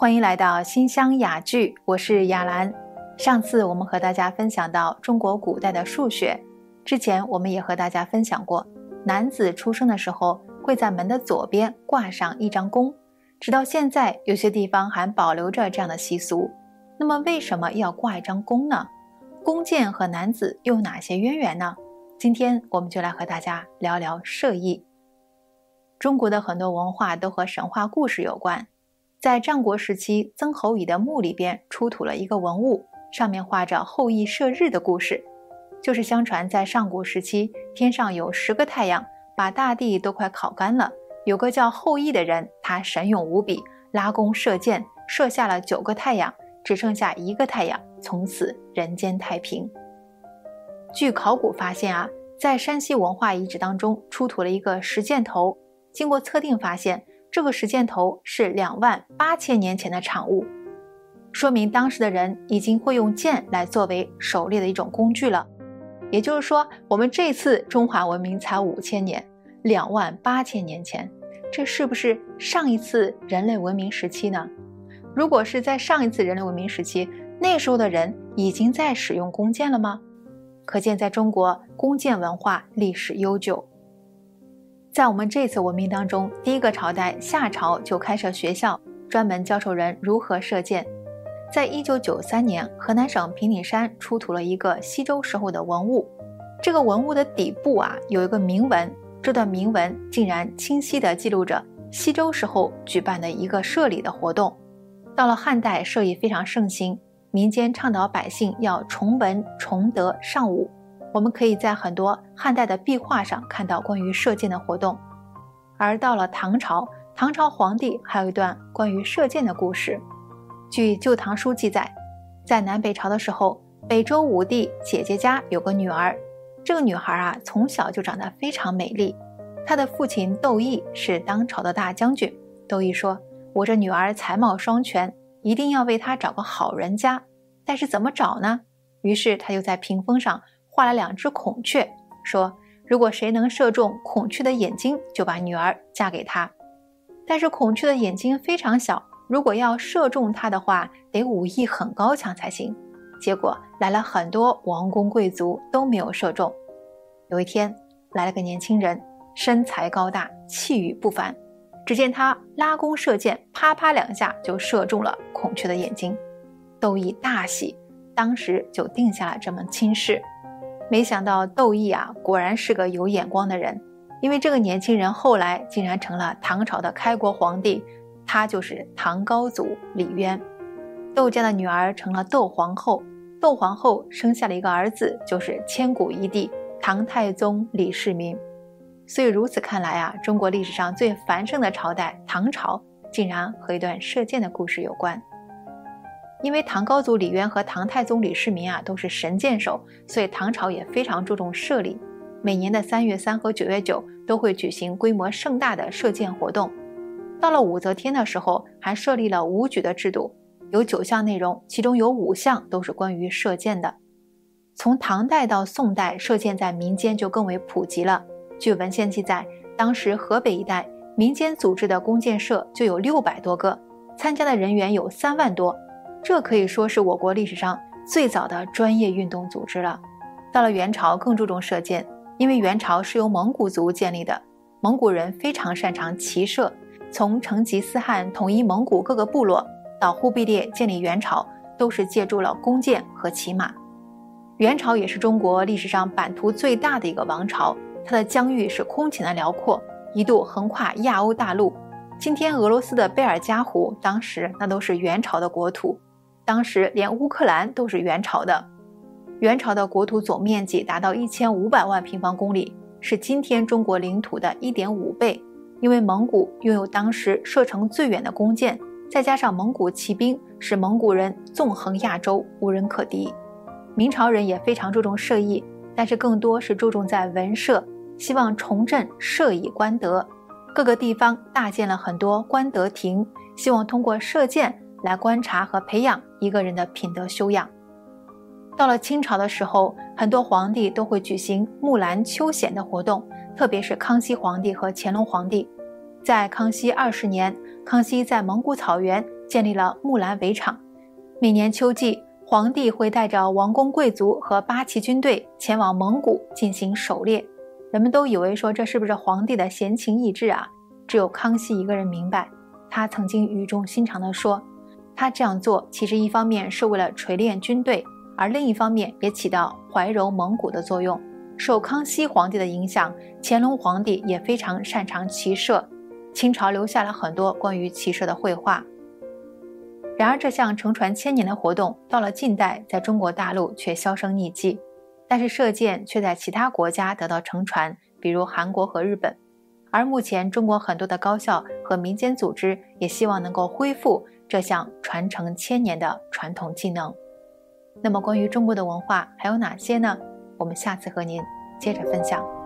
欢迎来到新乡雅聚，我是雅兰。上次我们和大家分享到中国古代的数学，之前我们也和大家分享过，男子出生的时候会在门的左边挂上一张弓，直到现在有些地方还保留着这样的习俗。那么为什么要挂一张弓呢？弓箭和男子又有哪些渊源呢？今天我们就来和大家聊聊射艺。中国的很多文化都和神话故事有关。在战国时期，曾侯乙的墓里边出土了一个文物，上面画着后羿射日的故事。就是相传在上古时期，天上有十个太阳，把大地都快烤干了。有个叫后羿的人，他神勇无比，拉弓射箭，射下了九个太阳，只剩下一个太阳，从此人间太平。据考古发现啊，在山西文化遗址当中出土了一个石箭头。经过测定，发现这个石箭头是两万八千年前的产物，说明当时的人已经会用箭来作为狩猎的一种工具了。也就是说，我们这次中华文明才五千年，两万八千年前，这是不是上一次人类文明时期呢？如果是在上一次人类文明时期，那时候的人已经在使用弓箭了吗？可见，在中国，弓箭文化历史悠久。在我们这次文明当中，第一个朝代夏朝就开设学校，专门教授人如何射箭。在一九九三年，河南省平顶山出土了一个西周时候的文物，这个文物的底部啊有一个铭文，这段铭文竟然清晰地记录着西周时候举办的一个射礼的活动。到了汉代，射艺非常盛行，民间倡导百姓要崇文崇德尚武。我们可以在很多汉代的壁画上看到关于射箭的活动，而到了唐朝，唐朝皇帝还有一段关于射箭的故事。据《旧唐书》记载，在南北朝的时候，北周武帝姐姐家有个女儿，这个女孩啊从小就长得非常美丽。她的父亲窦毅是当朝的大将军，窦毅说：“我这女儿才貌双全，一定要为她找个好人家。但是怎么找呢？”于是他就在屏风上。画了两只孔雀，说：“如果谁能射中孔雀的眼睛，就把女儿嫁给他。”但是孔雀的眼睛非常小，如果要射中它的话，得武艺很高强才行。结果来了很多王公贵族都没有射中。有一天来了个年轻人，身材高大，气宇不凡。只见他拉弓射箭，啪啪两下就射中了孔雀的眼睛。窦乂大喜，当时就定下了这门亲事。没想到窦乂啊，果然是个有眼光的人，因为这个年轻人后来竟然成了唐朝的开国皇帝，他就是唐高祖李渊。窦家的女儿成了窦皇后，窦皇后生下了一个儿子，就是千古一帝唐太宗李世民。所以如此看来啊，中国历史上最繁盛的朝代唐朝，竟然和一段射箭的故事有关。因为唐高祖李渊和唐太宗李世民啊都是神箭手，所以唐朝也非常注重射礼。每年的三月三和九月九都会举行规模盛大的射箭活动。到了武则天的时候，还设立了武举的制度，有九项内容，其中有五项都是关于射箭的。从唐代到宋代，射箭在民间就更为普及了。据文献记载，当时河北一带民间组织的弓箭社就有六百多个，参加的人员有三万多。这可以说是我国历史上最早的专业运动组织了。到了元朝，更注重射箭，因为元朝是由蒙古族建立的，蒙古人非常擅长骑射。从成吉思汗统一蒙古各个部落，到忽必烈建立元朝，都是借助了弓箭和骑马。元朝也是中国历史上版图最大的一个王朝，它的疆域是空前的辽阔，一度横跨亚欧大陆。今天俄罗斯的贝尔加湖，当时那都是元朝的国土。当时连乌克兰都是元朝的，元朝的国土总面积达到一千五百万平方公里，是今天中国领土的一点五倍。因为蒙古拥有当时射程最远的弓箭，再加上蒙古骑兵，使蒙古人纵横亚洲无人可敌。明朝人也非常注重射艺，但是更多是注重在文射，希望重振射艺官德。各个地方大建了很多官德亭，希望通过射箭。来观察和培养一个人的品德修养。到了清朝的时候，很多皇帝都会举行木兰秋显的活动，特别是康熙皇帝和乾隆皇帝。在康熙二十年，康熙在蒙古草原建立了木兰围场。每年秋季，皇帝会带着王公贵族和八旗军队前往蒙古进行狩猎。人们都以为说这是不是皇帝的闲情逸致啊？只有康熙一个人明白。他曾经语重心长地说：“他这样做其实一方面是为了锤炼军队，而另一方面也起到怀柔蒙古的作用。”受康熙皇帝的影响，乾隆皇帝也非常擅长骑射。清朝留下了很多关于骑射的绘画。然而，这项承传千年的活动到了近代，在中国大陆却销声匿迹。但是，射箭却在其他国家得到承传，比如韩国和日本。而目前，中国很多的高校和民间组织也希望能够恢复这项传承千年的传统技能。那么，关于中国的文化还有哪些呢？我们下次和您接着分享。